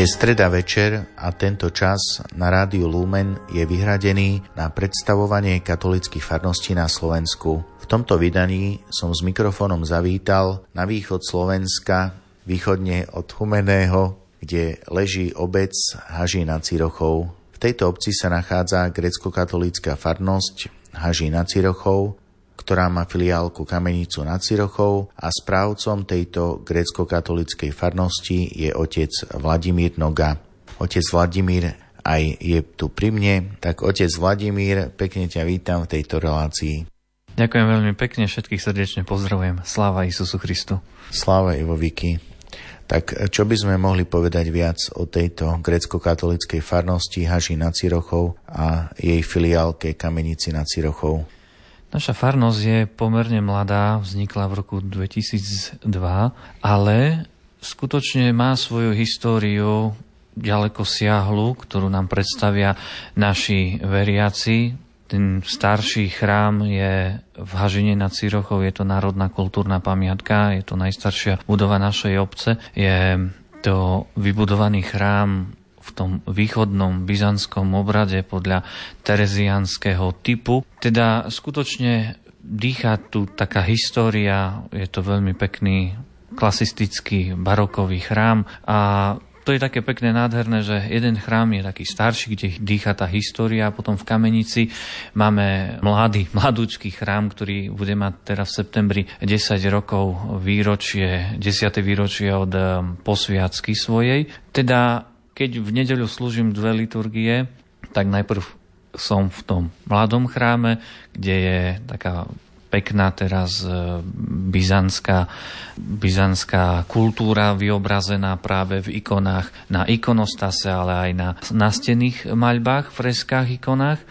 Je streda večer a tento čas na rádiu Lumen je vyhradený na predstavovanie katolických farností na Slovensku. V tomto vydaní som s mikrofónom zavítal na východ Slovenska, východne od Humeného, kde leží obec Haží nad Cirochou. V tejto obci sa nachádza grecko-katolícka farnosť Haží nad Cirochou, ktorá má filiálku Kamenicu nad Cirochou a správcom tejto grecko-katolíckej farnosti je otec Vladimír Noga. Otec Vladimír aj je tu pri mne, tak otec Vladimír, pekne ťa vítam v tejto relácii. Ďakujem veľmi pekne, všetkých srdečne pozdravujem. Sláva Isusu Christu. Sláva Ivo Viki. Tak čo by sme mohli povedať viac o tejto grecko-katolíckej farnosti Haži nad Cirochou a jej filiálke Kamenici nad Cirochou? Naša farnosť je pomerne mladá, vznikla v roku 2002, ale skutočne má svoju históriu ďaleko siahlu, ktorú nám predstavia naši veriaci. Ten starší chrám je v Hažine nad Cirochou, je to národná kultúrna pamiatka, je to najstaršia budova našej obce. Je to vybudovaný chrám v tom východnom byzantskom obrade podľa terezianského typu. Teda skutočne dýcha tu taká história, je to veľmi pekný klasistický barokový chrám a to je také pekné, nádherné, že jeden chrám je taký starší, kde dýcha tá história a potom v Kamenici máme mladý, mladúčký chrám, ktorý bude mať teraz v septembri 10 rokov výročie, 10. výročie od posviacky svojej. Teda keď v nedeľu slúžim dve liturgie, tak najprv som v tom mladom chráme, kde je taká pekná teraz e, byzantská, byzantská kultúra vyobrazená práve v ikonách na ikonostase, ale aj na nastených maľbách, freskách, ikonách.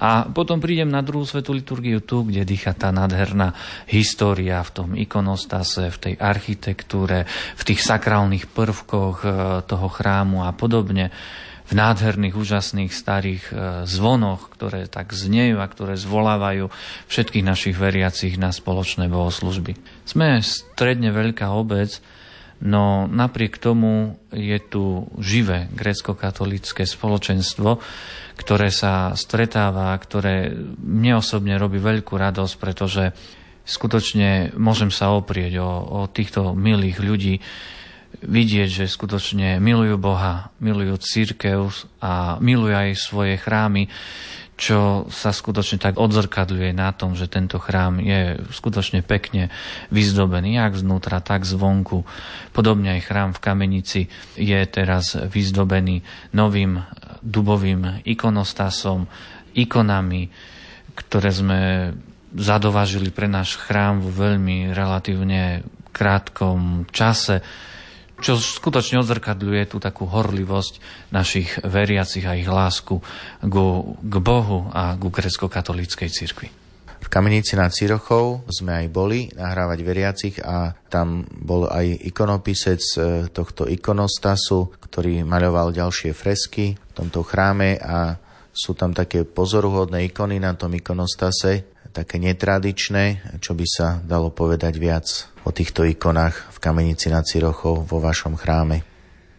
A potom prídem na druhú svetú liturgiu tu, kde dýcha tá nádherná história v tom ikonostase, v tej architektúre, v tých sakrálnych prvkoch e, toho chrámu a podobne v nádherných, úžasných starých e, zvonoch, ktoré tak znejú a ktoré zvolávajú všetkých našich veriacich na spoločné bohoslužby. Sme stredne veľká obec, no napriek tomu je tu živé grécko-katolické spoločenstvo, ktoré sa stretáva, ktoré mne osobne robí veľkú radosť, pretože skutočne môžem sa oprieť o, o týchto milých ľudí, vidieť, že skutočne milujú Boha, milujú církev a milujú aj svoje chrámy, čo sa skutočne tak odzrkadľuje na tom, že tento chrám je skutočne pekne vyzdobený, jak znútra, tak zvonku. Podobne aj chrám v Kamenici je teraz vyzdobený novým dubovým ikonostasom, ikonami, ktoré sme zadovažili pre náš chrám v veľmi relatívne krátkom čase čo skutočne odzrkadľuje tú takú horlivosť našich veriacich a ich lásku ku, k Bohu a ku grecko-katolíckej cirkvi. V Kamenici nad Cirochou sme aj boli nahrávať veriacich a tam bol aj ikonopisec e, tohto ikonostasu, ktorý maľoval ďalšie fresky v tomto chráme a sú tam také pozoruhodné ikony na tom ikonostase, také netradičné, čo by sa dalo povedať viac o týchto ikonách v Kamenici nad Cirochou vo vašom chráme.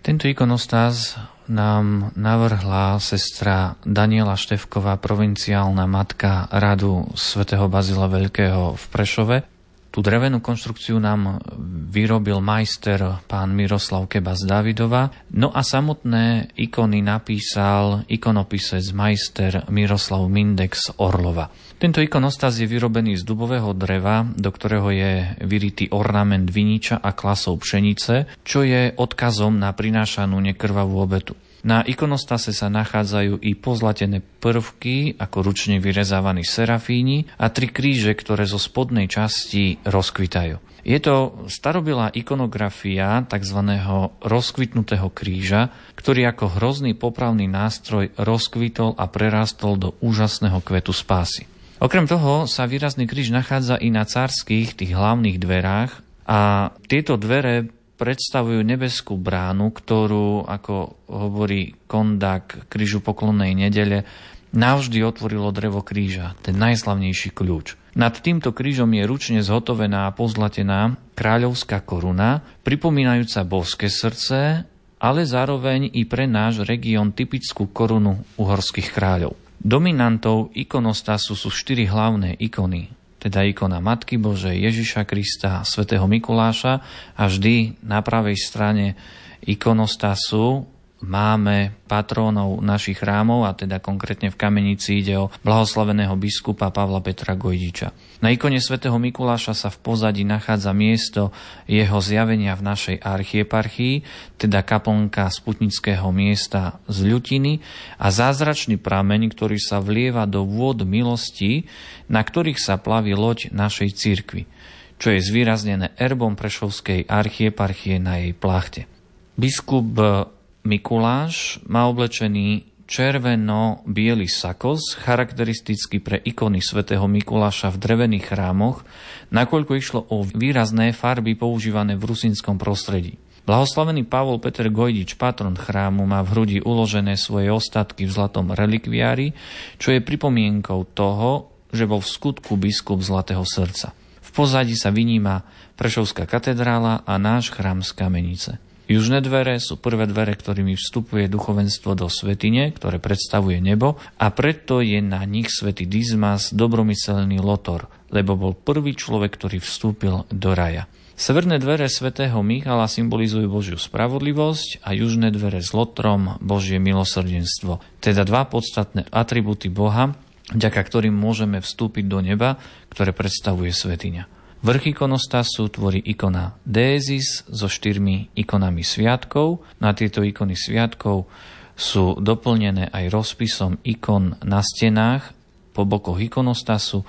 Tento ikonostáz nám navrhla sestra Daniela Števková, provinciálna matka radu svätého Bazila Veľkého v Prešove. Tú drevenú konštrukciu nám vyrobil majster pán Miroslav Keba z Davidova. No a samotné ikony napísal ikonopisec majster Miroslav Mindex Orlova. Tento ikonostas je vyrobený z dubového dreva, do ktorého je vyritý ornament viniča a klasov pšenice, čo je odkazom na prinášanú nekrvavú obetu. Na ikonostase sa nachádzajú i pozlatené prvky, ako ručne vyrezávaní serafíni a tri kríže, ktoré zo spodnej časti rozkvitajú. Je to starobilá ikonografia tzv. rozkvitnutého kríža, ktorý ako hrozný popravný nástroj rozkvitol a prerastol do úžasného kvetu spásy. Okrem toho sa výrazný kríž nachádza i na carských, tých hlavných dverách a tieto dvere predstavujú nebeskú bránu, ktorú, ako hovorí kondak krížu poklonnej nedele, navždy otvorilo drevo kríža, ten najslavnejší kľúč. Nad týmto krížom je ručne zhotovená a pozlatená kráľovská koruna, pripomínajúca boské srdce ale zároveň i pre náš región typickú korunu uhorských kráľov. Dominantou ikonostasu sú štyri hlavné ikony, teda ikona Matky Božej, Ježiša Krista, svätého Mikuláša a vždy na pravej strane ikonostasu máme patrónov našich chrámov, a teda konkrétne v Kamenici ide o blahoslaveného biskupa Pavla Petra Gojdiča. Na ikone svätého Mikuláša sa v pozadí nachádza miesto jeho zjavenia v našej archieparchii, teda kaplnka sputnického miesta z Ľutiny a zázračný prameň, ktorý sa vlieva do vôd milosti, na ktorých sa plaví loď našej cirkvi čo je zvýraznené erbom Prešovskej archieparchie na jej plachte. Biskup Mikuláš má oblečený červeno-biely sakos, charakteristický pre ikony svätého Mikuláša v drevených chrámoch, nakoľko išlo o výrazné farby používané v rusinskom prostredí. Blahoslavený Pavol Peter Gojdič, patron chrámu, má v hrudi uložené svoje ostatky v zlatom relikviári, čo je pripomienkou toho, že bol v skutku biskup Zlatého srdca. V pozadí sa vyníma Prešovská katedrála a náš chrám z Kamenice. Južné dvere sú prvé dvere, ktorými vstupuje duchovenstvo do svetine, ktoré predstavuje nebo a preto je na nich svätý Dizmas dobromyselný lotor, lebo bol prvý človek, ktorý vstúpil do raja. Severné dvere svätého Michala symbolizujú Božiu spravodlivosť a južné dvere s lotrom Božie milosrdenstvo, teda dva podstatné atributy Boha, vďaka ktorým môžeme vstúpiť do neba, ktoré predstavuje svetiňa. Vrch ikonostasu tvorí ikona Dézis so štyrmi ikonami sviatkov. Na tieto ikony sviatkov sú doplnené aj rozpisom ikon na stenách po bokoch ikonostasu.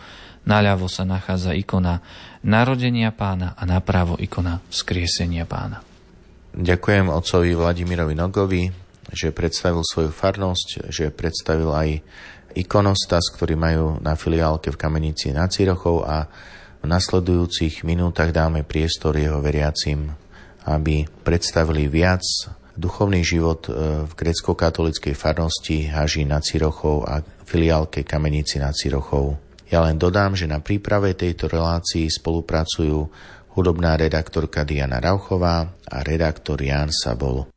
Naľavo sa nachádza ikona narodenia pána a napravo ikona skriesenia pána. Ďakujem otcovi Vladimirovi Nogovi, že predstavil svoju farnosť, že predstavil aj ikonostas, ktorý majú na filiálke v Kamenici na Cirochov a v nasledujúcich minútach dáme priestor jeho veriacim, aby predstavili viac duchovný život e, v grecko-katolickej farnosti Haži na Cirochov a filiálke Kamenici na Cirochov. Ja len dodám, že na príprave tejto relácii spolupracujú hudobná redaktorka Diana Rauchová a redaktor Jan Sabol.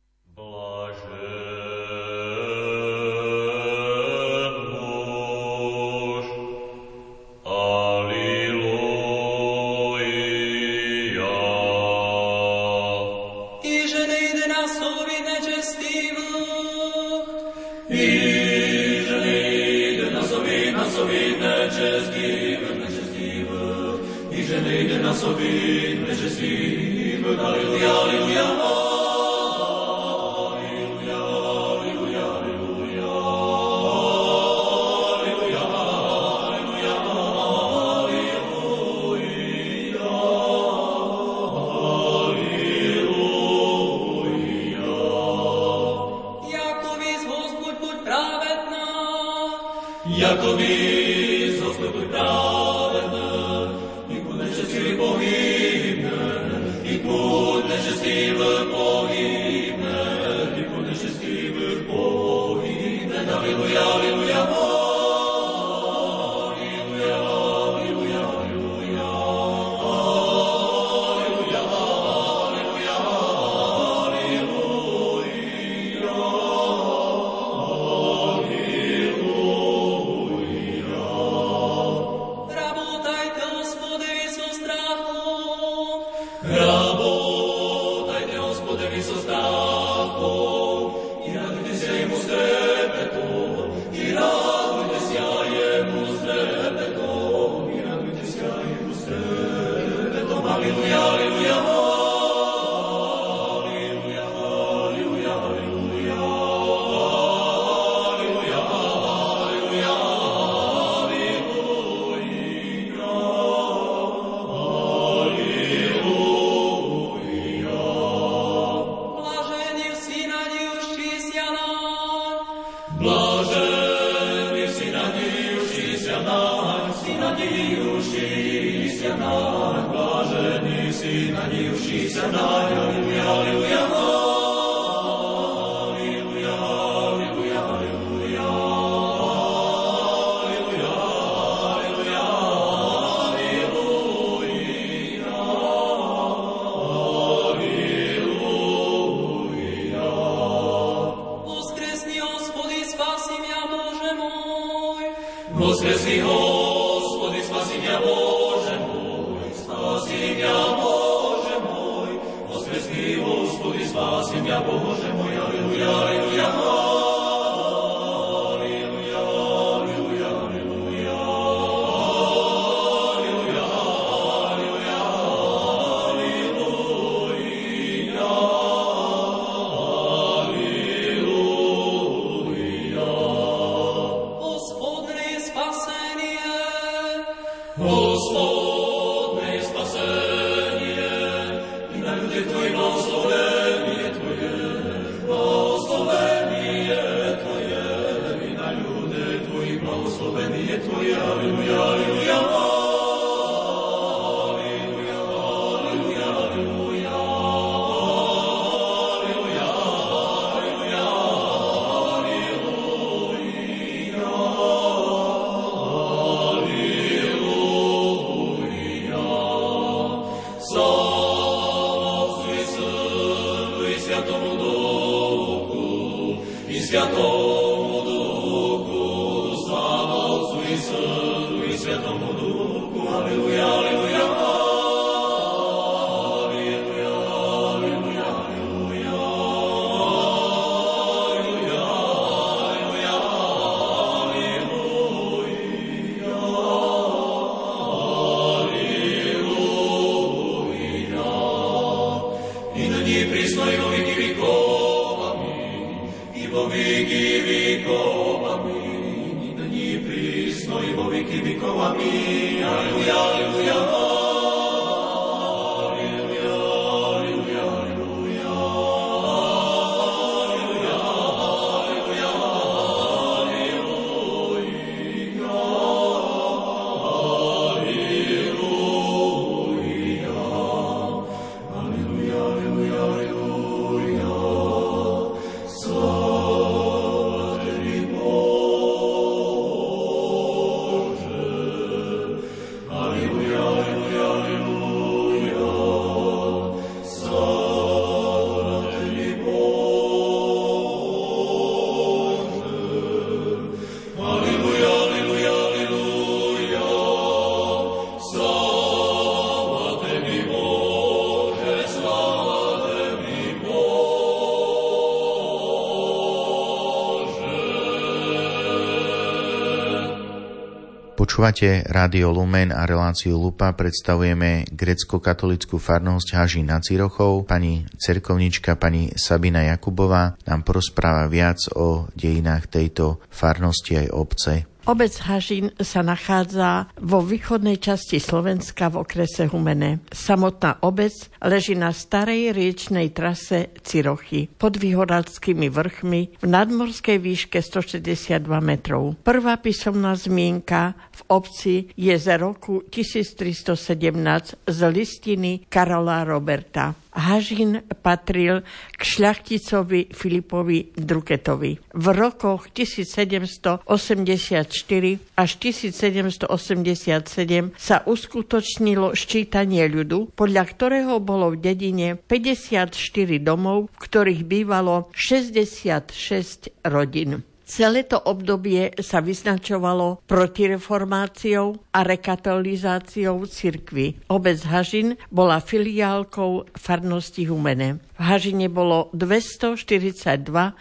Počúvate Rádio Lumen a reláciu Lupa predstavujeme grecko-katolickú farnosť Haží na Cirochov. Pani cerkovnička, pani Sabina Jakubová nám porozpráva viac o dejinách tejto farnosti aj obce. Obec Hažín sa nachádza vo východnej časti Slovenska v okrese Humene. Samotná obec leží na starej riečnej trase Cirochy pod Vyhoralskými vrchmi v nadmorskej výške 162 metrov. Prvá písomná zmienka v obci je z roku 1317 z listiny Karola Roberta. Hažin patril k šľachticovi Filipovi Druketovi. V rokoch 1784 až 1787 sa uskutočnilo ščítanie ľudu, podľa ktorého bolo v dedine 54 domov, v ktorých bývalo 66 rodín. Celé to obdobie sa vyznačovalo protireformáciou a rekatolizáciou cirkvy. Obec Hažin bola filiálkou farnosti Humene. V Hažine bolo 242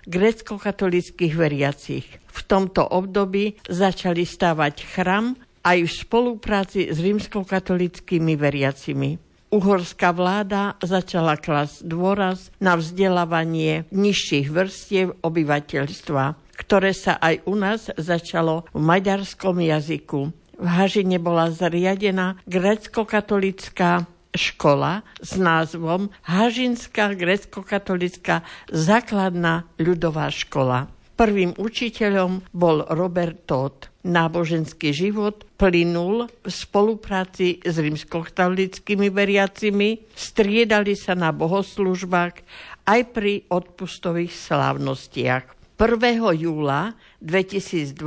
grecko-katolických veriacich. V tomto období začali stávať chrám aj v spolupráci s rímskokatolickými veriacimi. Uhorská vláda začala klasť dôraz na vzdelávanie nižších vrstiev obyvateľstva ktoré sa aj u nás začalo v maďarskom jazyku. V Hažine bola zriadená grecko-katolická škola s názvom Hažinská grecko-katolická základná ľudová škola. Prvým učiteľom bol Robert Todd. Náboženský život plynul v spolupráci s rímskokatolickými veriacimi, striedali sa na bohoslužbách aj pri odpustových slávnostiach. 1. júla 2002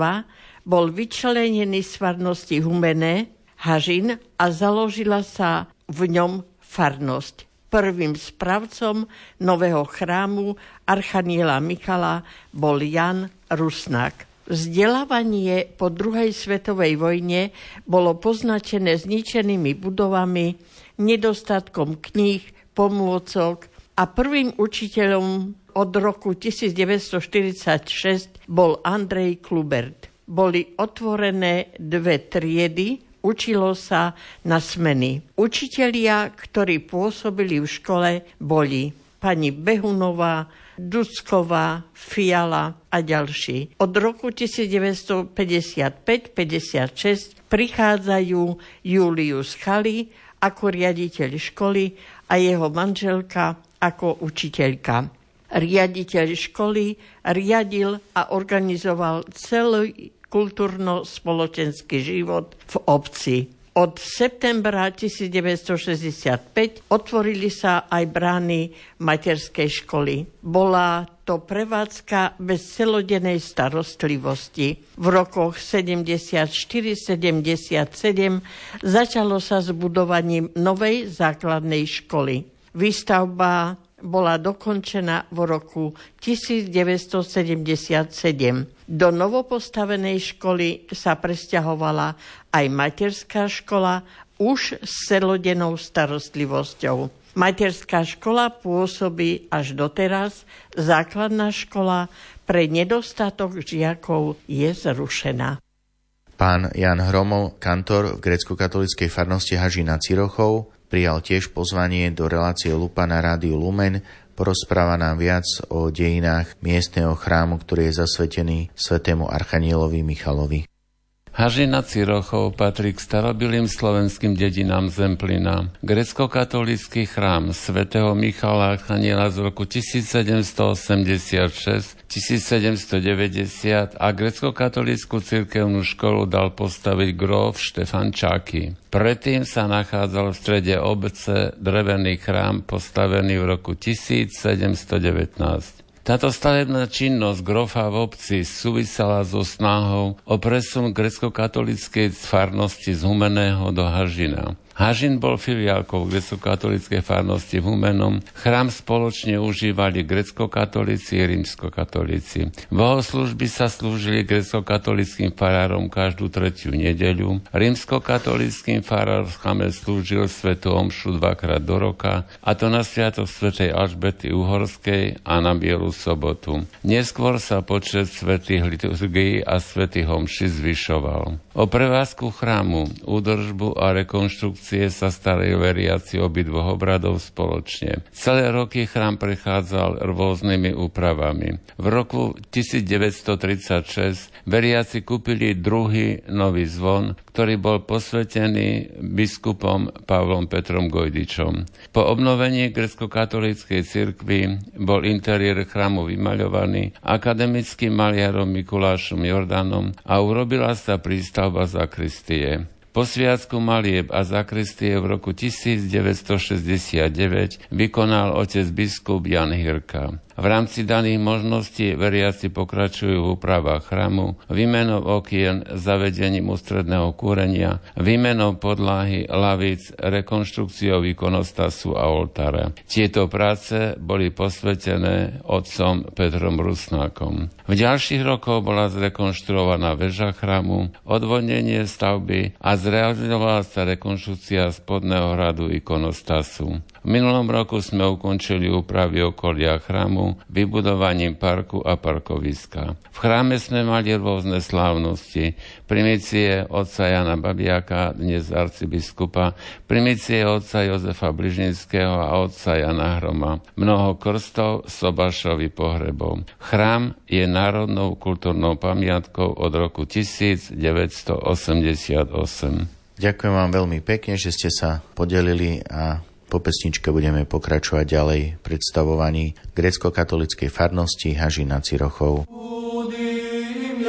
bol vyčlenený z farnosti Humené Hažin a založila sa v ňom farnosť. Prvým správcom nového chrámu Archaniela Michala bol Jan Rusnak. Vzdelávanie po druhej svetovej vojne bolo poznačené zničenými budovami, nedostatkom kníh, pomôcok a prvým učiteľom od roku 1946 bol Andrej Klubert. Boli otvorené dve triedy, učilo sa na smeny. Učitelia, ktorí pôsobili v škole, boli pani Behunová, Dusková, Fiala a ďalší. Od roku 1955-56 prichádzajú Julius Chali ako riaditeľ školy a jeho manželka ako učiteľka. Riaditeľ školy riadil a organizoval celý kultúrno-spoločenský život v obci. Od septembra 1965 otvorili sa aj brány materskej školy. Bola to prevádzka bez celodennej starostlivosti. V rokoch 74-77 začalo sa s budovaním novej základnej školy. Výstavba bola dokončená v roku 1977. Do novopostavenej školy sa presťahovala aj materská škola už s celodennou starostlivosťou. Materská škola pôsobí až doteraz, základná škola pre nedostatok žiakov je zrušená. Pán Jan Hromov, kantor v grecko-katolíckej farnosti Hažina Cirochov, Prijal tiež pozvanie do relácie Lupa na rádiu Lumen, porozpráva nám viac o dejinách miestneho chrámu, ktorý je zasvetený svetému archanielovi Michalovi. Hažina Cirochov patrí k starobilým slovenským dedinám Zemplina. Grecko-katolický chrám svätého Michala Archaniela z roku 1786 1790 a grecko-katolickú cirkevnú školu dal postaviť gróf Štefan Čáky. Predtým sa nachádzal v strede obce drevený chrám postavený v roku 1719. Táto stavebná činnosť grofa v obci súvisela so snahou o presun grecko-katolíckej z Humeného do Hažina. Hažin bol filiálkou grecko-katolíckej farnosti v Humenom. Chrám spoločne užívali grecko-katolíci a rímsko-katolíci. Bohoslužby sa slúžili grecko-katolíckým farárom každú tretiu nedeľu. Rímsko-katolíckým farár v chame slúžil svetu omšu dvakrát do roka, a to na sviatok svetej Alžbety Uhorskej a na Bielu sobotu. Neskôr sa počet svetých liturgií a svetých omši zvyšoval. O prevádzku chrámu, údržbu a rekonštrukciu akcie sa starali veriaci obidvoch obradov spoločne. Celé roky chrám prechádzal rôznymi úpravami. V roku 1936 veriaci kúpili druhý nový zvon, ktorý bol posvetený biskupom Pavlom Petrom Gojdičom. Po obnovení grecko-katolíckej cirkvi bol interiér chrámu vymaľovaný akademickým maliarom Mikulášom Jordanom a urobila sa prístavba za Kristie. Po sviacku malieb a zakristie v roku 1969 vykonal otec biskup Jan Hirka. V rámci daných možností veriaci pokračujú v úpravách chramu, výmenou okien, zavedením ústredného kúrenia, výmenou podlahy, lavic, rekonštrukciou ikonostasu a oltára. Tieto práce boli posvetené otcom Petrom Rusnákom. V ďalších rokoch bola zrekonštruovaná väža chramu, odvodnenie stavby a zrealizovala sa rekonštrukcia spodného hradu ikonostasu. V minulom roku sme ukončili úpravy okolia chrámu vybudovaním parku a parkoviska. V chráme sme mali rôzne slávnosti. Primície otca Jana Babiaka, dnes arcibiskupa, primície otca Jozefa Bližnického a otca Jana Hroma. Mnoho krstov, sobašovi pohrebov. Chrám je národnou kultúrnou pamiatkou od roku 1988. Ďakujem vám veľmi pekne, že ste sa podelili a po pesničke budeme pokračovať ďalej predstavovaní grecko-katolickej farnosti Hažina Cirochov. Udim,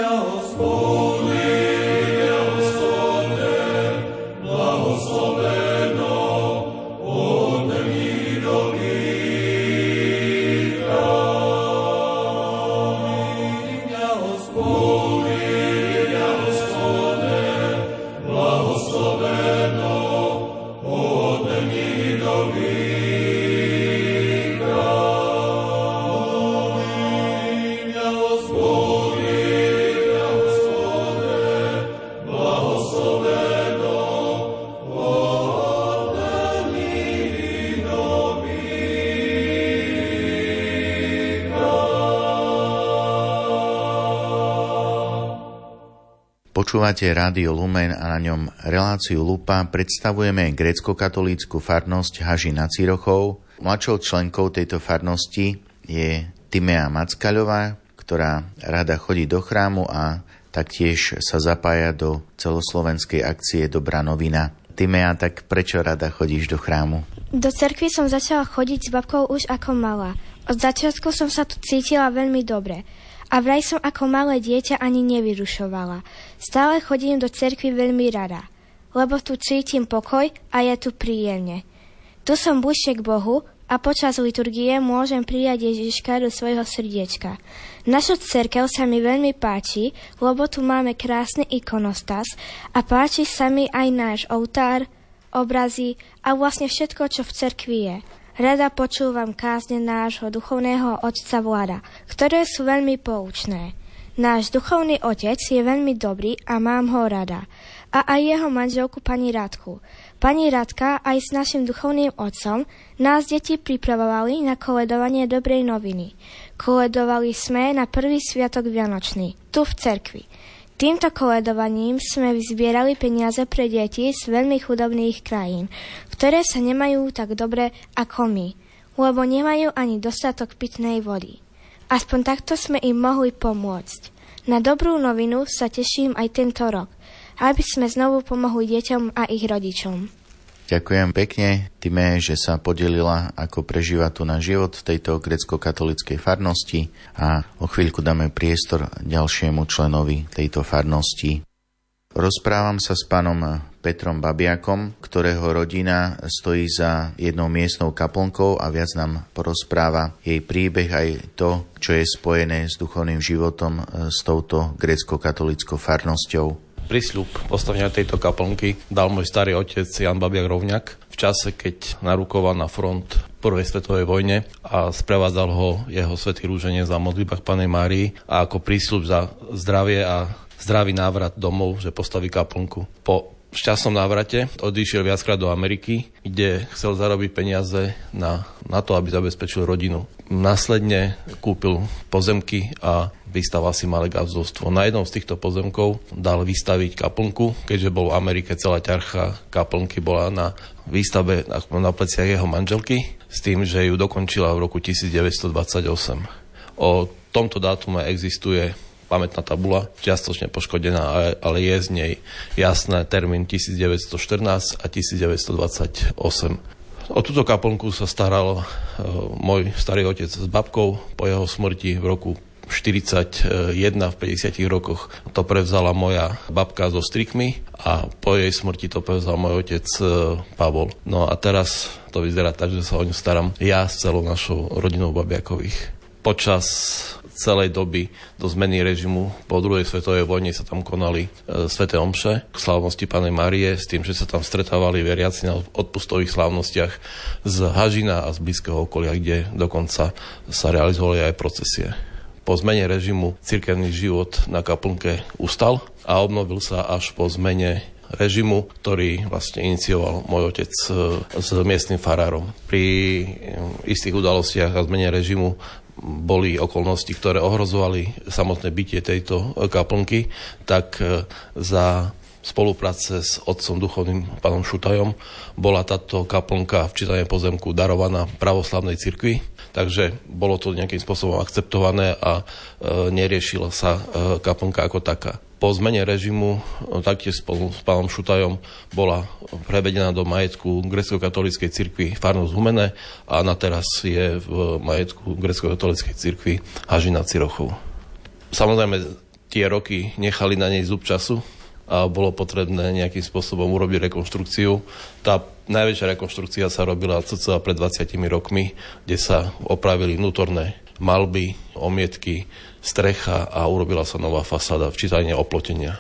Počúvate Rádio Lumen a na ňom reláciu Lupa predstavujeme grecko-katolícku farnosť Haži na Cirochov. Mladšou členkou tejto farnosti je Timea Mackaľová, ktorá rada chodí do chrámu a taktiež sa zapája do celoslovenskej akcie Dobrá novina. Timea, tak prečo rada chodíš do chrámu? Do cerkvy som začala chodiť s babkou už ako malá. Od začiatku som sa tu cítila veľmi dobre. A vraj som ako malé dieťa ani nevyrušovala. Stále chodím do cerkvy veľmi rada, lebo tu cítim pokoj a je tu príjemne. Tu som bližšie k Bohu a počas liturgie môžem prijať Ježiška do svojho srdiečka. Naša cerkev sa mi veľmi páči, lebo tu máme krásny ikonostas a páči sa mi aj náš oltár, obrazy a vlastne všetko, čo v cerkvi je. Rada počúvam kázne nášho duchovného otca Vlada, ktoré sú veľmi poučné. Náš duchovný otec je veľmi dobrý a mám ho rada. A aj jeho manželku pani Radku. Pani Radka aj s našim duchovným otcom nás deti pripravovali na koledovanie dobrej noviny. Koledovali sme na prvý sviatok Vianočný, tu v cerkvi. Týmto koledovaním sme vyzbierali peniaze pre deti z veľmi chudobných krajín, ktoré sa nemajú tak dobre ako my, lebo nemajú ani dostatok pitnej vody. Aspoň takto sme im mohli pomôcť. Na dobrú novinu sa teším aj tento rok, aby sme znovu pomohli deťom a ich rodičom. Ďakujem pekne, Time, že sa podelila, ako prežíva tu na život v tejto grecko-katolickej farnosti. A o chvíľku dáme priestor ďalšiemu členovi tejto farnosti. Rozprávam sa s pánom Petrom Babiakom, ktorého rodina stojí za jednou miestnou kaplnkou a viac nám porozpráva jej príbeh aj to, čo je spojené s duchovným životom s touto grecko-katolickou farnosťou prísľub postavenia tejto kaplnky dal môj starý otec Jan Babiak Rovňak v čase, keď narúkoval na front prvej svetovej vojne a sprevádzal ho jeho svetý rúženie za modlitbách Panej Márii a ako prísľub za zdravie a zdravý návrat domov, že postaví kaplnku. Po šťastnom návrate odišiel viackrát do Ameriky, kde chcel zarobiť peniaze na, na to, aby zabezpečil rodinu. Následne kúpil pozemky a vystaval si malé gavzovstvo. Na jednom z týchto pozemkov dal vystaviť kaplnku, keďže bol v Amerike celá ťarcha kaplnky bola na výstave na, na pleciach jeho manželky s tým, že ju dokončila v roku 1928. O tomto dátume existuje pamätná tabula, čiastočne poškodená, ale je z nej jasné termín 1914 a 1928. O túto kaplnku sa staral e, môj starý otec s babkou po jeho smrti v roku 41 v 50 rokoch to prevzala moja babka so strikmi a po jej smrti to prevzal môj otec e, Pavol. No a teraz to vyzerá tak, že sa o ňu staram ja s celou našou rodinou Babiakových. Počas celej doby do zmeny režimu po druhej svetovej vojne sa tam konali e, sveté omše k slávnosti Pane Marie s tým, že sa tam stretávali veriaci na odpustových slávnostiach z Hažina a z blízkeho okolia, kde dokonca sa realizovali aj procesie. Po zmene režimu cirkevný život na kaplnke ustal a obnovil sa až po zmene režimu, ktorý vlastne inicioval môj otec e, s miestnym farárom. Pri e, istých udalostiach a zmene režimu boli okolnosti, ktoré ohrozovali samotné bytie tejto kaplnky, tak e, za spolupráce s otcom duchovným pánom Šutajom bola táto kaplnka v čítanie pozemku darovaná pravoslavnej cirkvi, takže bolo to nejakým spôsobom akceptované a e, neriešila sa e, kaplnka ako taká po zmene režimu no, taktiež spolu s pánom Šutajom bola prevedená do majetku grecko-katolíckej cirkvi Farnosť Humene a na teraz je v majetku grecko-katolíckej cirkvi Hažina Cirochov. Samozrejme, tie roky nechali na nej zub času a bolo potrebné nejakým spôsobom urobiť rekonštrukciu. Tá najväčšia rekonštrukcia sa robila cca pred 20 rokmi, kde sa opravili vnútorné malby, omietky, strecha a urobila sa nová fasáda, včítanie oplotenia.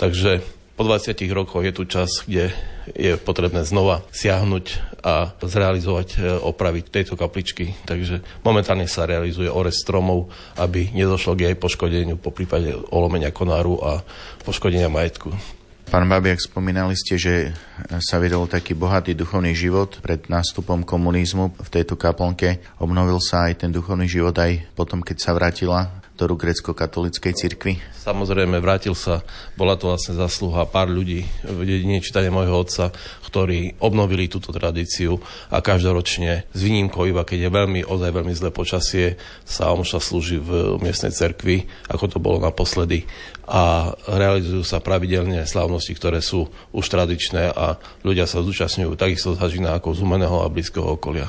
Takže po 20 rokoch je tu čas, kde je potrebné znova siahnuť a zrealizovať, e, opraviť tejto kapličky. Takže momentálne sa realizuje orez stromov, aby nedošlo k jej poškodeniu po prípade olomenia konáru a poškodenia majetku. Pán Babiak, spomínali ste, že sa vedol taký bohatý duchovný život pred nástupom komunizmu v tejto kaplnke. Obnovil sa aj ten duchovný život aj potom, keď sa vrátila vzoru grecko-katolíckej cirkvi? Samozrejme, vrátil sa, bola to vlastne zasluha pár ľudí v dedine čítania môjho otca, ktorí obnovili túto tradíciu a každoročne s výnimkou iba keď je veľmi, ozaj veľmi zlé počasie, sa omša slúži v miestnej cerkvi, ako to bolo naposledy a realizujú sa pravidelne slávnosti, ktoré sú už tradičné a ľudia sa zúčastňujú takisto z ako z umeného a blízkeho okolia.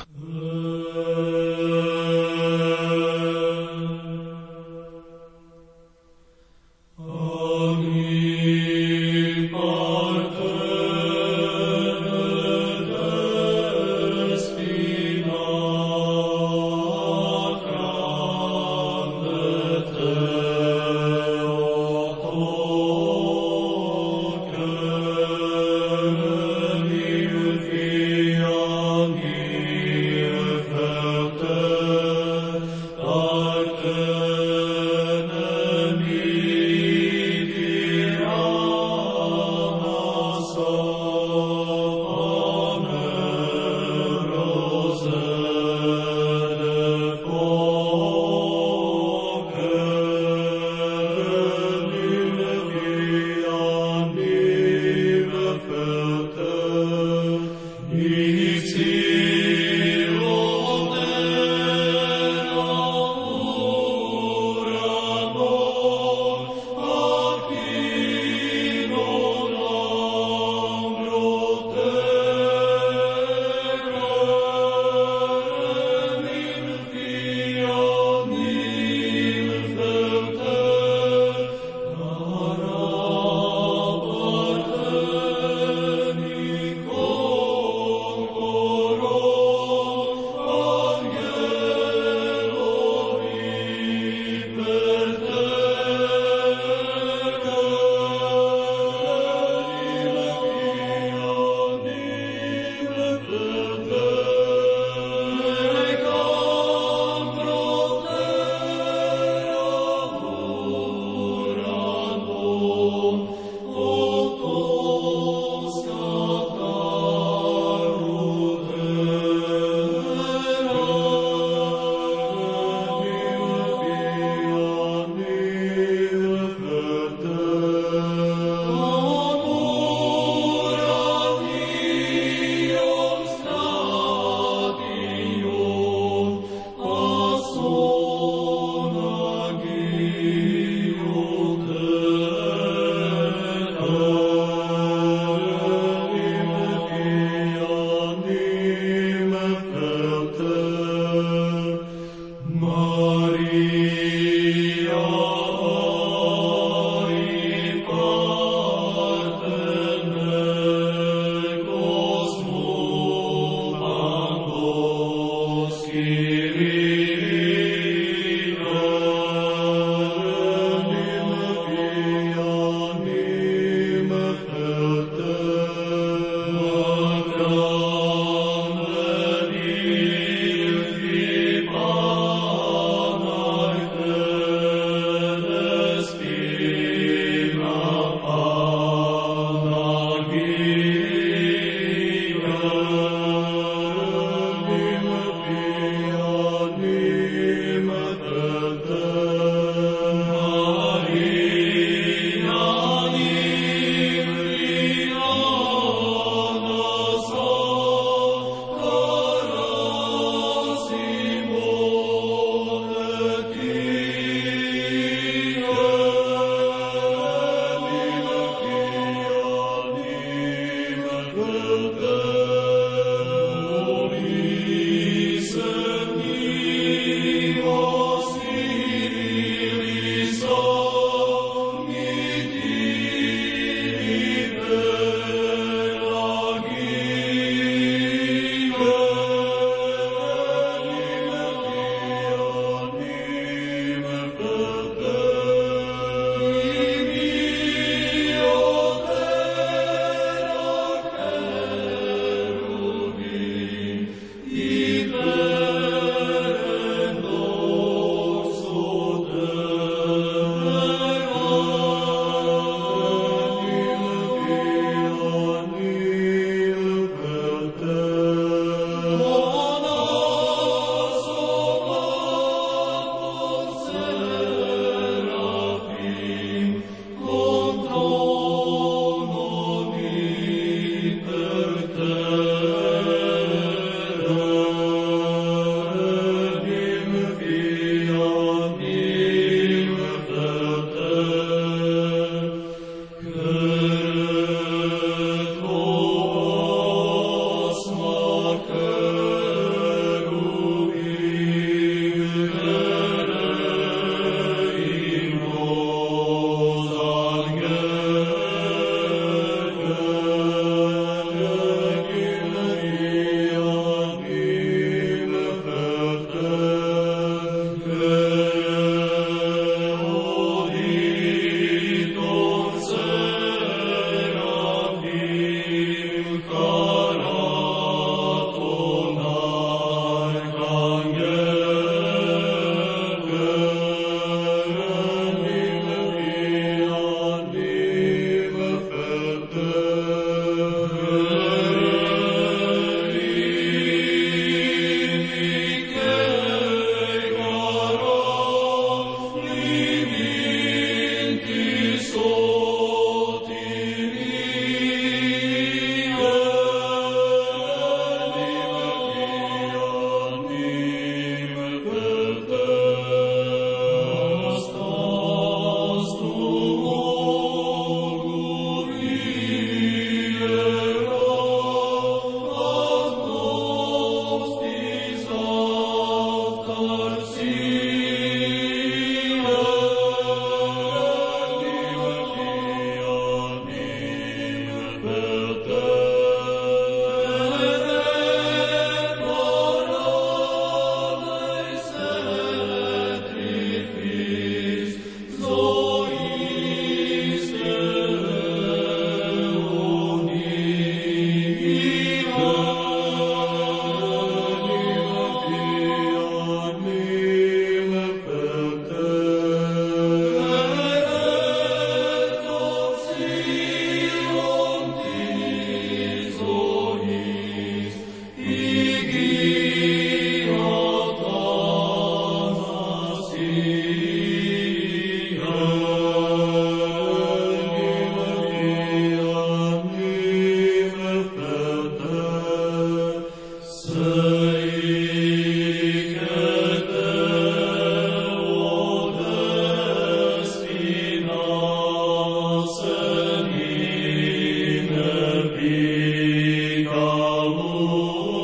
Oh.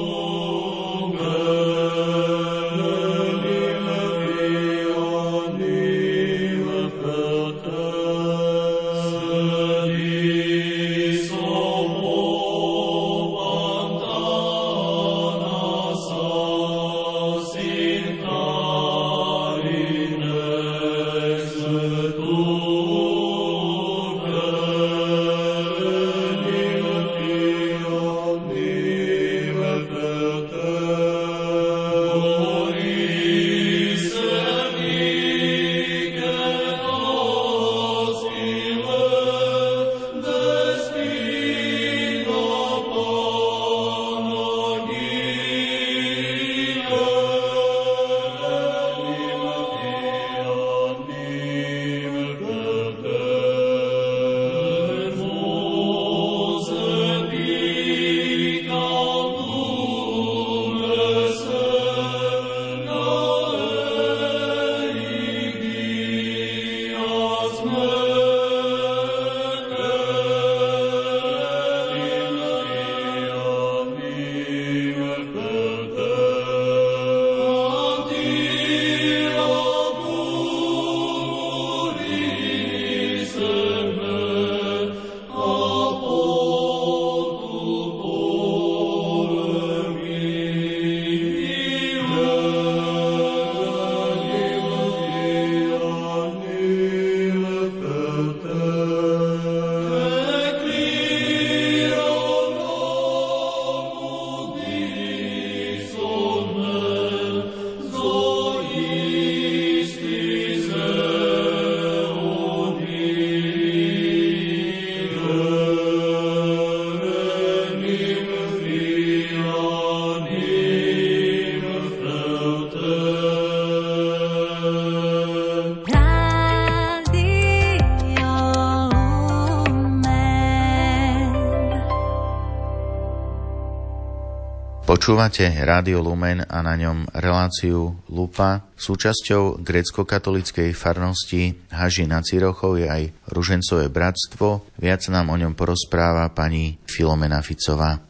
Počúvate Rádio Lumen a na ňom reláciu Lupa. Súčasťou grecko-katolickej farnosti Haži na Cirochov je aj Ružencové bratstvo. Viac nám o ňom porozpráva pani Filomena Ficová.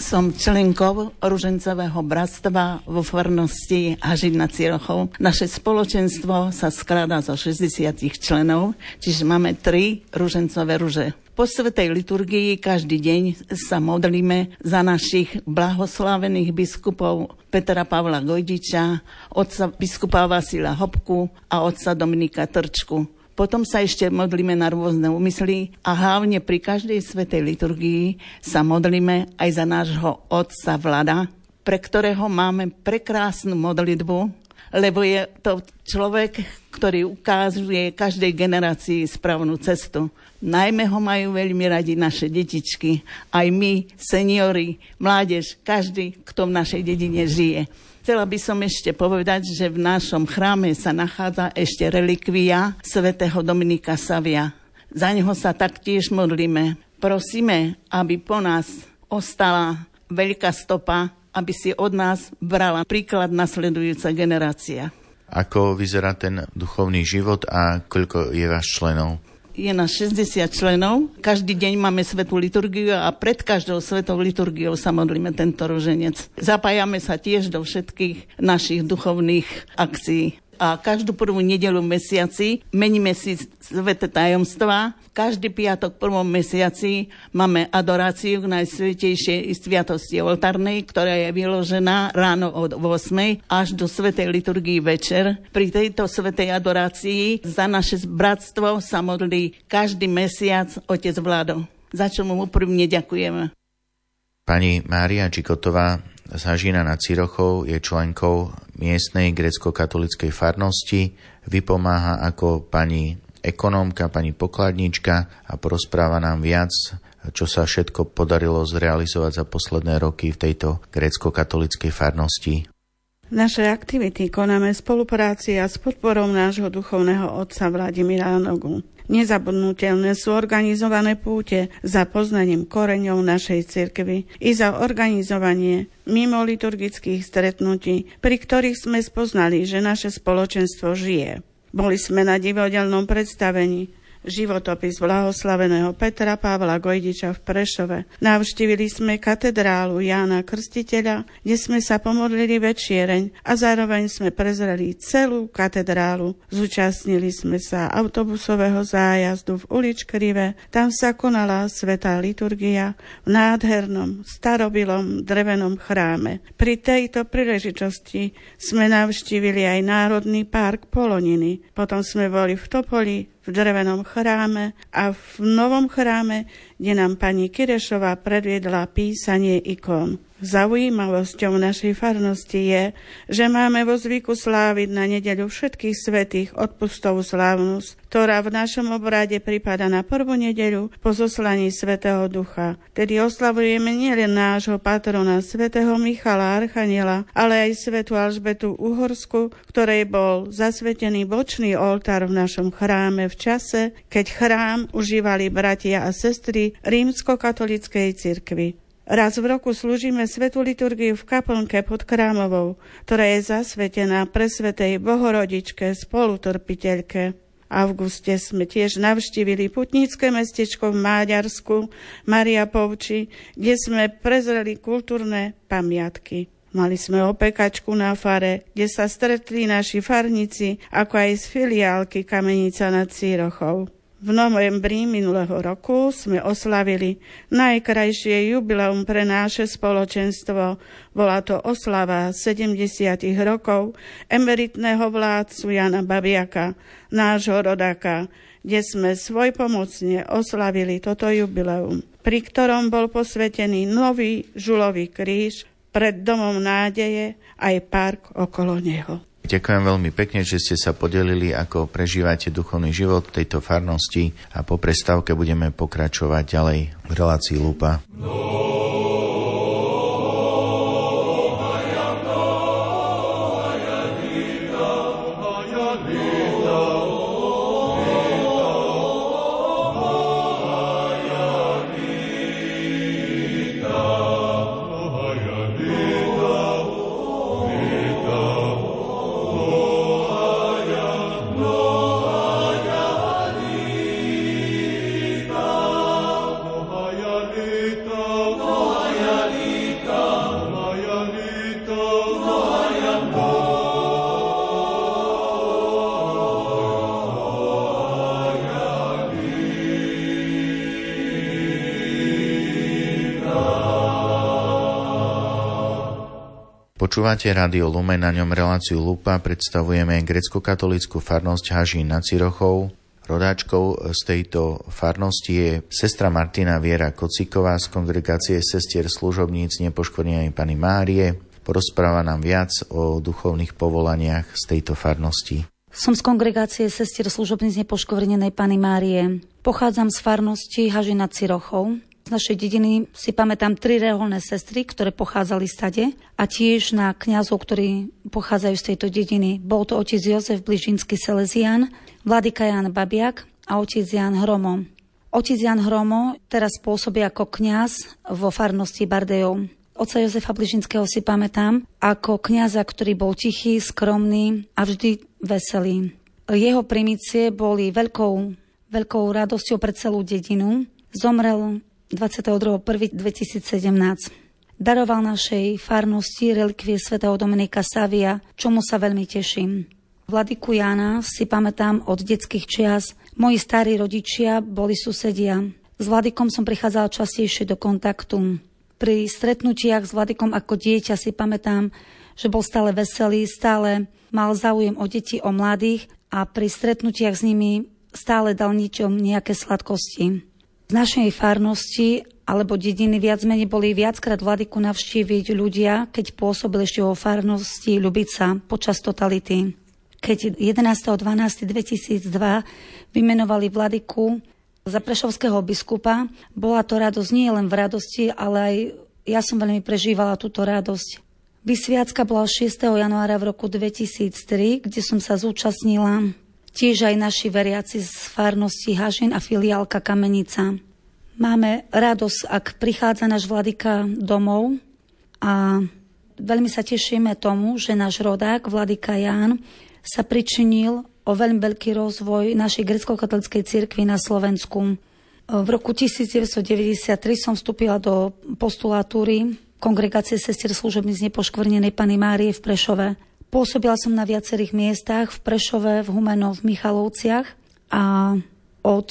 Som členkou Ružencového bratstva vo farnosti Hažin na Cirochov. Naše spoločenstvo sa skladá zo 60 členov, čiže máme tri Ružencové ruže. Po svetej liturgii každý deň sa modlíme za našich blahoslavených biskupov Petra Pavla Gojdiča, otca biskupa Vasila Hopku a otca Dominika Trčku. Potom sa ešte modlíme na rôzne úmysly a hlavne pri každej svetej liturgii sa modlíme aj za nášho otca Vlada, pre ktorého máme prekrásnu modlitbu, lebo je to človek, ktorý ukazuje každej generácii správnu cestu. Najmä ho majú veľmi radi naše detičky, aj my, seniori, mládež, každý, kto v našej dedine žije. Chcela by som ešte povedať, že v našom chráme sa nachádza ešte relikvia svätého Dominika Savia. Za neho sa taktiež modlíme. Prosíme, aby po nás ostala veľká stopa, aby si od nás brala príklad nasledujúca generácia. Ako vyzerá ten duchovný život a koľko je vás členov? je na 60 členov. Každý deň máme svetú liturgiu a pred každou svetou liturgiou sa modlíme tento roženec. Zapájame sa tiež do všetkých našich duchovných akcií a každú prvú nedelu mesiaci meníme si sveté tajomstvá. Každý piatok v prvom mesiaci máme adoráciu k Najsvetejšej sviatosti oltárnej, ktorá je vyložená ráno od 8. až do svetej liturgii večer. Pri tejto svetej adorácii za naše bratstvo sa modlí každý mesiac otec Vlado, za čo mu úprimne ďakujeme. Pani Mária Čikotová z Hažina nad Cirochou je členkou miestnej grecko-katolickej farnosti, vypomáha ako pani ekonómka, pani pokladnička a porozpráva nám viac, čo sa všetko podarilo zrealizovať za posledné roky v tejto grecko-katolickej farnosti. Naše aktivity konáme v spolupráci a s podporou nášho duchovného otca Vladimíra Nogu. Nezabudnutelné sú organizované púte za poznaním koreňov našej cirkvy i za organizovanie mimo liturgických stretnutí, pri ktorých sme spoznali, že naše spoločenstvo žije. Boli sme na divodelnom predstavení, životopis blahoslaveného Petra Pavla Gojdiča v Prešove. Navštívili sme katedrálu Jána Krstiteľa, kde sme sa pomodlili večiereň a zároveň sme prezreli celú katedrálu. Zúčastnili sme sa autobusového zájazdu v Uličkrive. Tam sa konala svetá liturgia v nádhernom, starobilom drevenom chráme. Pri tejto príležitosti sme navštívili aj Národný park Poloniny. Potom sme boli v Topoli, v drevenom chráme a v novom chráme, kde nám pani Kirešová predviedla písanie ikon. Zaujímavosťou našej farnosti je, že máme vo zvyku sláviť na nedeľu všetkých svetých odpustov slávnosť, ktorá v našom obrade prípada na prvú nedeľu po zoslaní Svetého Ducha. Tedy oslavujeme nielen nášho patrona Svetého Michala Archaniela, ale aj Svetu Alžbetu Uhorsku, ktorej bol zasvetený bočný oltár v našom chráme v čase, keď chrám užívali bratia a sestry rímsko-katolickej cirkvi. Raz v roku slúžime svetú liturgiu v kaplnke pod Krámovou, ktorá je zasvetená pre svetej Bohorodičke spolutrpiteľke. auguste sme tiež navštívili putnícke mestečko v Máďarsku, Maria Povči, kde sme prezreli kultúrne pamiatky. Mali sme opekačku na fare, kde sa stretli naši farníci, ako aj z filiálky Kamenica nad Círochou. V novembri minulého roku sme oslavili najkrajšie jubileum pre naše spoločenstvo. Bola to oslava 70 rokov emeritného vládcu Jana Babiaka, nášho rodáka, kde sme svojpomocne oslavili toto jubileum, pri ktorom bol posvetený nový žulový kríž pred Domom nádeje aj park okolo neho. Ďakujem veľmi pekne, že ste sa podelili, ako prežívate duchovný život v tejto farnosti a po prestávke budeme pokračovať ďalej v relácii Lupa. No. Počúvate Radio Lumen, na ňom reláciu Lupa predstavujeme grecko-katolickú farnosť Hažín nad Cirochou. Rodáčkou z tejto farnosti je sestra Martina Viera Kociková z kongregácie sestier služobníc nepoškodenej Pany Márie. Porozpráva nám viac o duchovných povolaniach z tejto farnosti. Som z kongregácie sestier služobníc nepoškvrnenej Pany Márie. Pochádzam z farnosti Hažina Cirochov. Z našej dediny si pamätám tri reholné sestry, ktoré pochádzali stade a tiež na kňazov, ktorí pochádzajú z tejto dediny. Bol to otec Jozef Bližinský Selezian, vladyka Jan Babiak a otec Jan Hromo. Otec Jan Hromo teraz pôsobí ako kňaz vo farnosti Bardejov. Oca Jozefa Bližinského si pamätám ako kňaza, ktorý bol tichý, skromný a vždy veselý. Jeho primície boli veľkou, veľkou radosťou pre celú dedinu. Zomrel 22.1.2017. Daroval našej farnosti relikvie svätého Dominika Savia, čomu sa veľmi teším. Vladiku Jana si pamätám od detských čias. Moji starí rodičia boli susedia. S Vladikom som prichádzala častejšie do kontaktu. Pri stretnutiach s Vladikom ako dieťa si pamätám, že bol stále veselý, stále mal záujem o deti, o mladých a pri stretnutiach s nimi stále dal ničom nejaké sladkosti. Z našej farnosti alebo dediny viac menej boli viackrát vladyku navštíviť ľudia, keď pôsobil ešte vo farnosti Ľubica počas totality. Keď 11.12.2002 vymenovali vladyku za prešovského biskupa, bola to radosť nie len v radosti, ale aj ja som veľmi prežívala túto radosť. Vysviacka bola 6. januára v roku 2003, kde som sa zúčastnila tiež aj naši veriaci z farnosti Hažin a filiálka Kamenica. Máme radosť, ak prichádza náš vladyka domov a veľmi sa tešíme tomu, že náš rodák, vladyka Ján, sa pričinil o veľmi veľký rozvoj našej grecko-katolickej cirkvi na Slovensku. V roku 1993 som vstúpila do postulatúry kongregácie sestier služobníc nepoškvrnenej Pany Márie v Prešove. Pôsobila som na viacerých miestach, v Prešove, v Humenov, v Michalovciach a od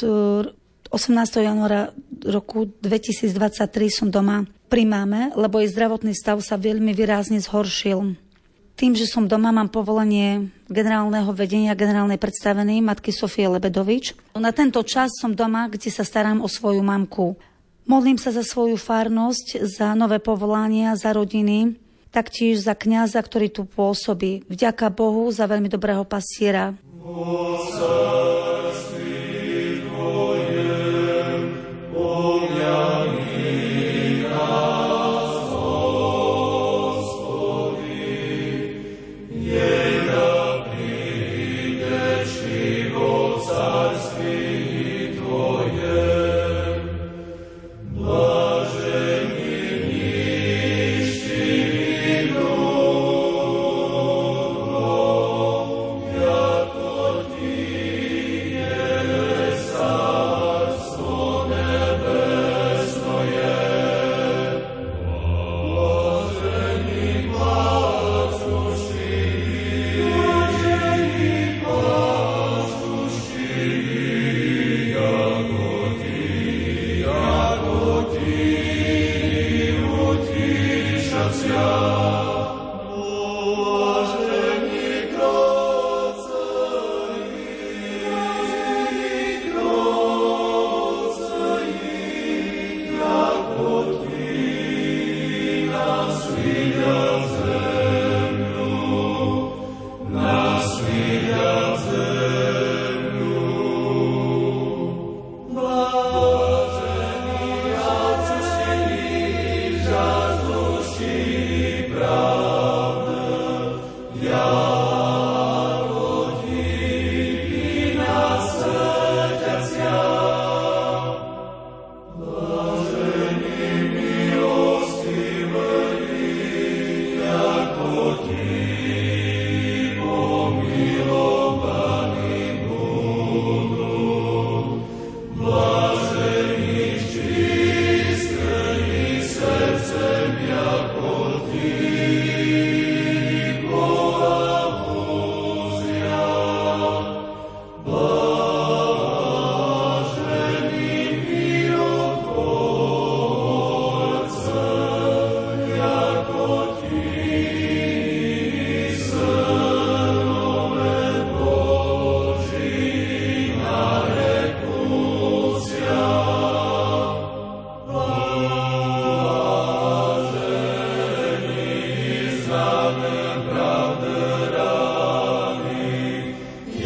18. E, januára roku 2023 som doma pri máme, lebo jej zdravotný stav sa veľmi výrazne zhoršil. Tým, že som doma, mám povolenie generálneho vedenia, generálnej predstavenej matky Sofie Lebedovič. Na tento čas som doma, kde sa starám o svoju mamku. Modlím sa za svoju farnosť, za nové povolania, za rodiny, taktiež za kňaza, ktorý tu pôsobí. Vďaka Bohu za veľmi dobrého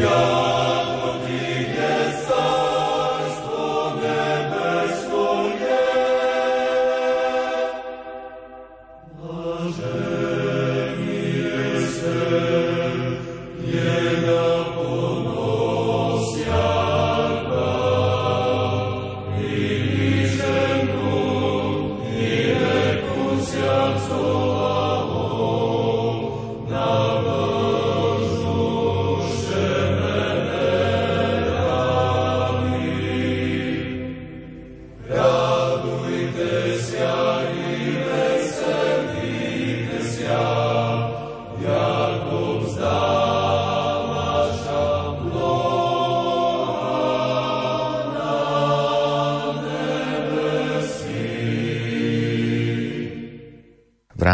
편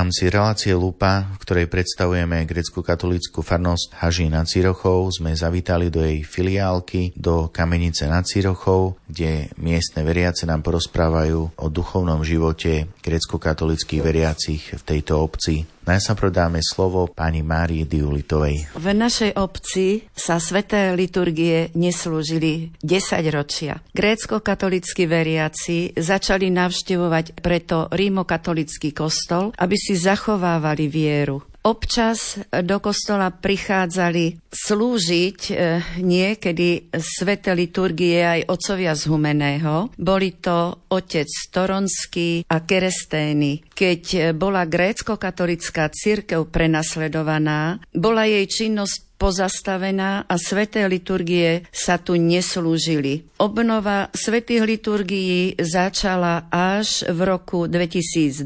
rámci relácie Lupa, v ktorej predstavujeme grecko-katolickú farnosť Haží nad Cirochou, sme zavítali do jej filiálky, do Kamenice nad Cirochou, kde miestne veriace nám porozprávajú o duchovnom živote grecko-katolických veriacich v tejto obci. Najprv dáme slovo pani Márii Diulitovej. V našej obci sa sveté liturgie neslúžili 10 ročia. Grécko-katolickí veriaci začali navštevovať preto rímokatolický kostol, aby si zachovávali vieru. Občas do kostola prichádzali slúžiť e, niekedy svete liturgie aj otcovia z Humeného. Boli to otec Toronský a Kerestény. Keď bola grécko-katolická církev prenasledovaná, bola jej činnosť pozastavená a sveté liturgie sa tu neslúžili. Obnova svetých liturgií začala až v roku 2002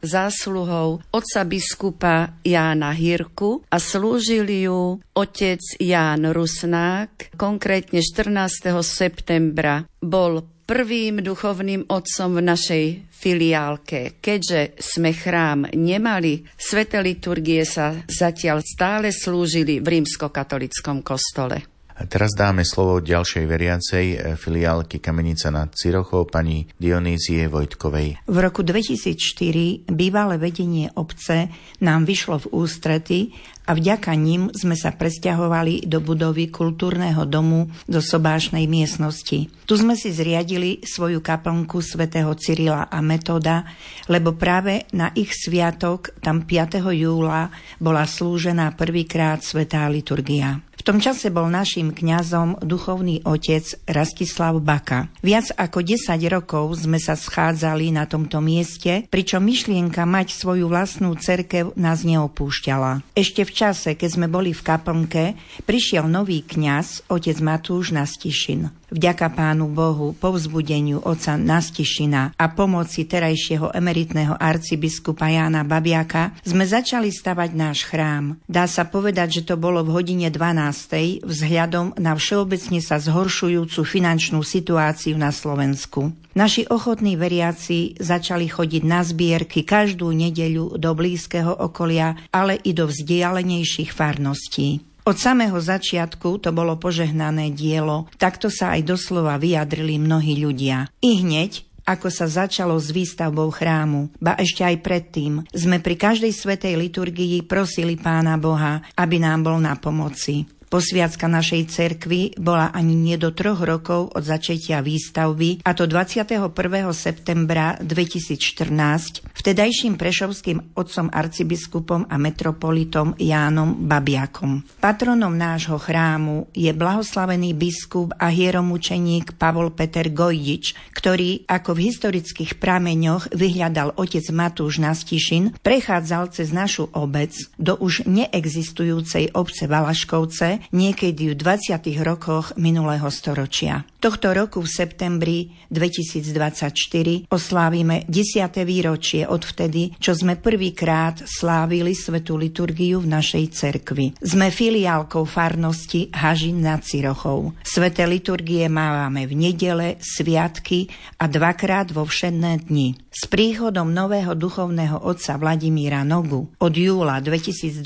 zásluhou otca biskupa Jána Hirku a slúžili ju otec Ján Rusnák, konkrétne 14. septembra bol prvým duchovným otcom v našej filiálke. Keďže sme chrám nemali, svete liturgie sa zatiaľ stále slúžili v rímskokatolickom kostole. A teraz dáme slovo ďalšej veriacej eh, filiálky Kamenica nad Cirochou, pani Dionýzie Vojtkovej. V roku 2004 bývalé vedenie obce nám vyšlo v ústrety a vďaka ním sme sa presťahovali do budovy kultúrneho domu do sobášnej miestnosti. Tu sme si zriadili svoju kaplnku svätého Cyrila a Metoda, lebo práve na ich sviatok, tam 5. júla, bola slúžená prvýkrát svetá liturgia. V tom čase bol našim kňazom duchovný otec Rastislav Baka. Viac ako 10 rokov sme sa schádzali na tomto mieste, pričom myšlienka mať svoju vlastnú cerkev nás neopúšťala. Ešte v čase, keď sme boli v kaplnke, prišiel nový kňaz, otec Matúš Nastišin. Vďaka Pánu Bohu, povzbudeniu oca Nastišina a pomoci terajšieho emeritného arcibiskupa Jána Babiaka sme začali stavať náš chrám. Dá sa povedať, že to bolo v hodine 12. vzhľadom na všeobecne sa zhoršujúcu finančnú situáciu na Slovensku. Naši ochotní veriaci začali chodiť na zbierky každú nedeľu do blízkeho okolia, ale i do vzdialenejších farností. Od samého začiatku to bolo požehnané dielo, takto sa aj doslova vyjadrili mnohí ľudia. I hneď, ako sa začalo s výstavbou chrámu, ba ešte aj predtým, sme pri každej svetej liturgii prosili Pána Boha, aby nám bol na pomoci. Posviacka našej cerkvy bola ani nie do troch rokov od začatia výstavby, a to 21. septembra 2014 vtedajším prešovským otcom arcibiskupom a metropolitom Jánom Babiakom. Patronom nášho chrámu je blahoslavený biskup a hieromučeník Pavol Peter Gojdič, ktorý, ako v historických prameňoch vyhľadal otec Matúš Nastišin, prechádzal cez našu obec do už neexistujúcej obce Valaškovce niekedy v 20. rokoch minulého storočia. Tohto roku v septembri 2024 oslávime 10. výročie od vtedy, čo sme prvýkrát slávili svetú liturgiu v našej cerkvi. Sme filiálkou farnosti Hažin nad Cirochou. Sveté liturgie mávame v nedele, sviatky a dvakrát vo všedné dni. S príchodom nového duchovného otca Vladimíra Nogu od júla 2021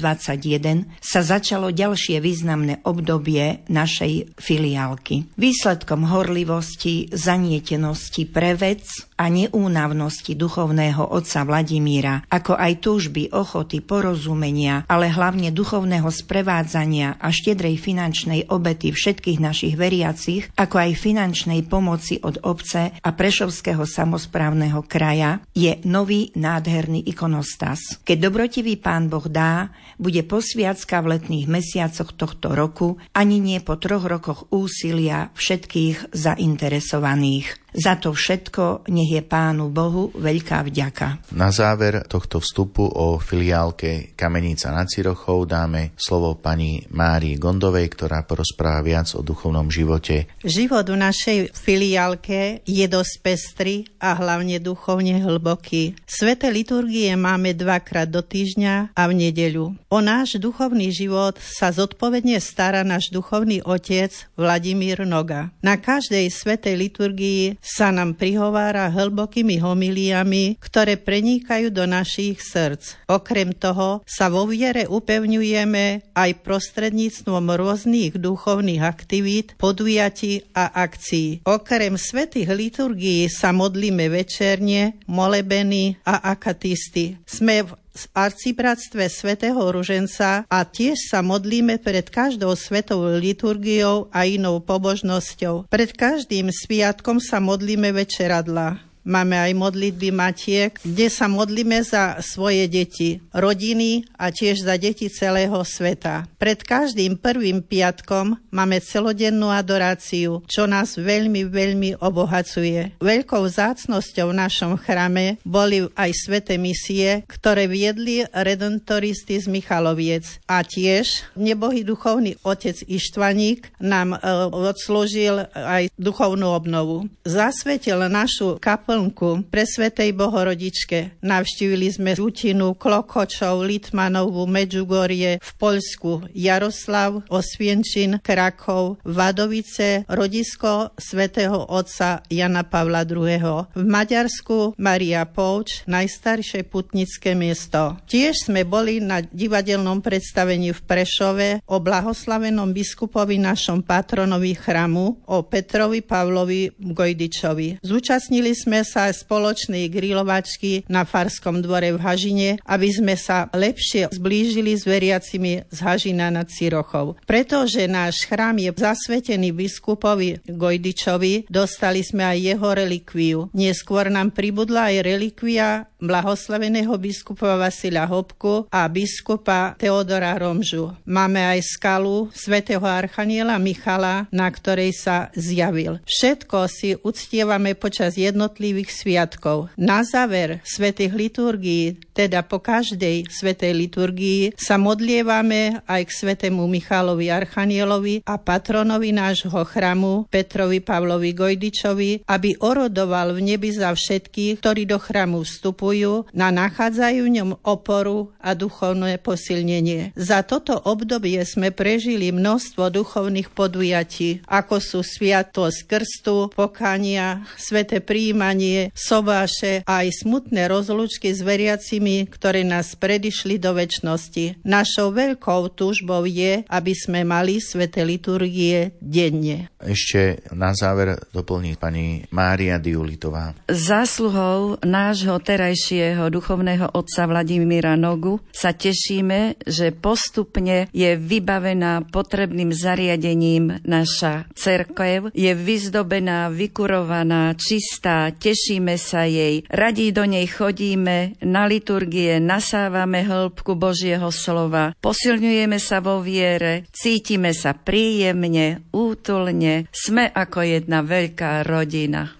sa začalo ďalšie významné obdobie našej filiálky. Výsledkom horlivosti, zanietenosti pre vec a neúnavnosti duchovného otca Vladimíra, ako aj túžby, ochoty, porozumenia, ale hlavne duchovného sprevádzania a štedrej finančnej obety všetkých našich veriacich, ako aj finančnej pomoci od obce a Prešovského samozprávneho kraja, je nový nádherný ikonostas. Keď dobrotivý pán Boh dá, bude posviacka v letných mesiacoch tohto roku, ani nie po troch rokoch úsilia všetkých zainteresovaných. Za to všetko nech je Pánu Bohu veľká vďaka. Na záver tohto vstupu o filiálke Kamenica nad Cirochou dáme slovo pani Márii Gondovej, ktorá porozpráva viac o duchovnom živote. Život v našej filiálke je dosť pestrý a hlavne duchovne hlboký. Sveté liturgie máme dvakrát do týždňa a v nedeľu. O náš duchovný život sa zodpovedne stará náš duchovný otec Vladimír Noga. Na každej svetej liturgii sa nám prihovára hlbokými homiliami, ktoré prenikajú do našich srdc. Okrem toho sa vo viere upevňujeme aj prostredníctvom rôznych duchovných aktivít, podujatí a akcií. Okrem svetých liturgií sa modlíme večerne, molebeny a akatisty. Sme v arcibratstve svätého Ruženca a tiež sa modlíme pred každou svetovou liturgiou a inou pobožnosťou. Pred každým sviatkom sa modlíme večeradla. Máme aj modlitby matiek, kde sa modlíme za svoje deti, rodiny a tiež za deti celého sveta. Pred každým prvým piatkom máme celodennú adoráciu, čo nás veľmi, veľmi obohacuje. Veľkou zácnosťou v našom chrame boli aj sveté misie, ktoré viedli redentoristy z Michaloviec. A tiež nebohý duchovný otec Ištvaník nám e, odslúžil aj duchovnú obnovu. Zasvetil našu kapu kaplnku pre Svetej Bohorodičke. Navštívili sme Zutinu, Klokočov, Litmanovú, Medžugorie, v Poľsku Jaroslav, Osvienčin, Krakov, Vadovice, rodisko svätého otca Jana Pavla II. V Maďarsku Maria Pouč, najstaršie putnické miesto. Tiež sme boli na divadelnom predstavení v Prešove o blahoslavenom biskupovi našom patronovi chramu, o Petrovi Pavlovi Gojdičovi. Zúčastnili sme sa spoločnej grilovačky na Farskom dvore v Hažine, aby sme sa lepšie zblížili s veriacimi z Hažina nad Cirochou. Pretože náš chrám je zasvetený biskupovi Gojdičovi, dostali sme aj jeho relikviu. Neskôr nám pribudla aj relikvia blahoslaveného biskupa Vasila Hopku a biskupa Teodora Romžu. Máme aj skalu svätého Archaniela Michala, na ktorej sa zjavil. Všetko si uctievame počas jednotlivých jednotlivých sviatkov. Na záver svetých liturgií, teda po každej svetej liturgii, sa modlievame aj k svetému Michalovi Archanielovi a patronovi nášho chramu Petrovi Pavlovi Gojdičovi, aby orodoval v nebi za všetkých, ktorí do chramu vstupujú, na nachádzajú v ňom oporu a duchovné posilnenie. Za toto obdobie sme prežili množstvo duchovných podujatí, ako sú sviatosť krstu, pokania, sveté príjmanie, sobáše a aj smutné rozlúčky s veriacimi, ktoré nás predišli do väčšnosti. Našou veľkou túžbou je, aby sme mali sveté liturgie denne. Ešte na záver doplní pani Mária Diulitová. Zásluhou nášho terajšieho duchovného otca Vladimíra Nogu sa tešíme, že postupne je vybavená potrebným zariadením naša cerkev, je vyzdobená, vykurovaná, čistá, tešíme sa jej, radi do nej chodíme, na liturgie nasávame hĺbku Božieho slova, posilňujeme sa vo viere, cítime sa príjemne, útulne, sme ako jedna veľká rodina.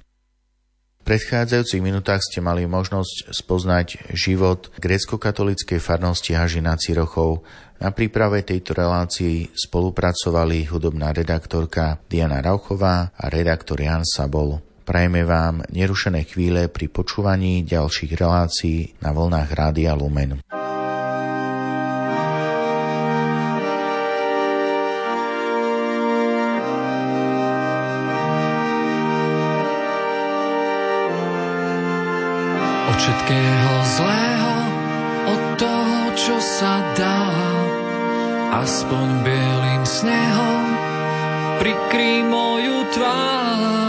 V predchádzajúcich minutách ste mali možnosť spoznať život grécko-katolíckej farnosti Hažina Cirochov. Na príprave tejto relácii spolupracovali hudobná redaktorka Diana Rauchová a redaktor Jan Sabol. Prajeme vám nerušené chvíle pri počúvaní ďalších relácií na vlnách Rádia Lumen. Od všetkého zlého, od toho, čo sa dá, aspoň bielým snehom prikry moju tvár.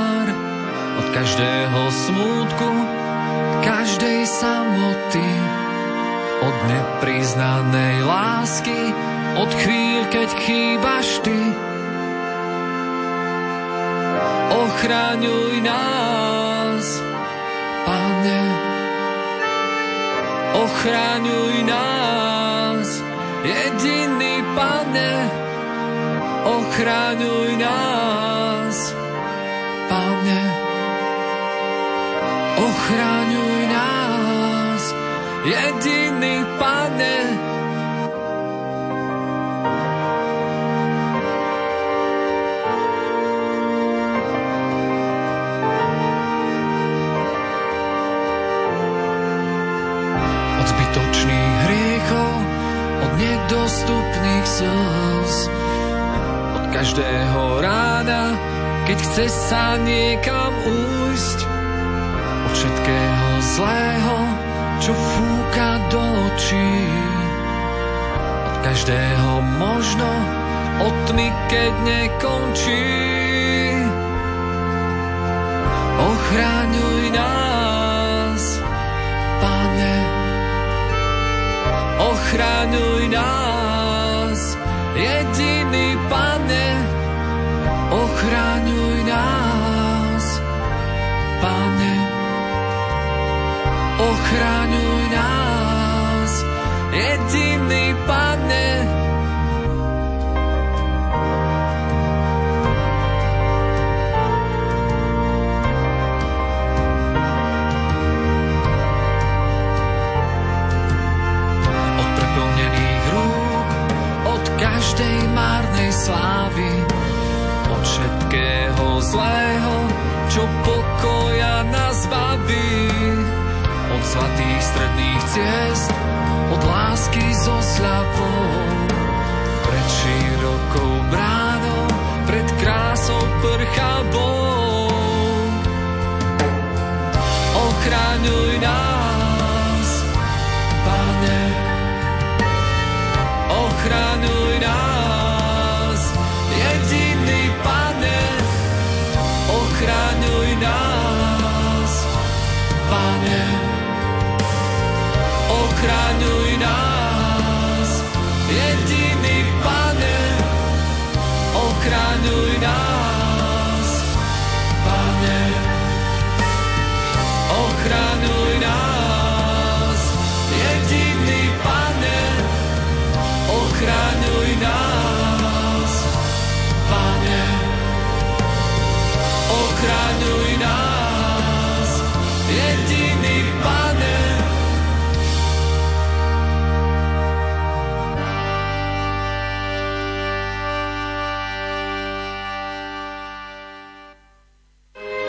Každého smútku, každej samoty, od nepriznanej lásky, od chvíľ, keď chýbaš ty. Ochraňuj nás, Pane, ochraňuj nás, jediný Pane, ochraňuj nás, ochraňuj nás, jediný Pane. Od zbytočných hriechov, od nedostupných slz, od každého rána, keď chce sa niekam újsť, všetkého zlého, čo fúka do očí, od každého možno, od tmy, keď nekončí. Ochráňuj nás, Pane, ochráňuj nás, slávy, od všetkého zlého, čo pokoja nás baví. Od svatých stredných ciest, od lásky so slavou pred širokou bránou, pred krásou prchabou. Ochraňuj nás,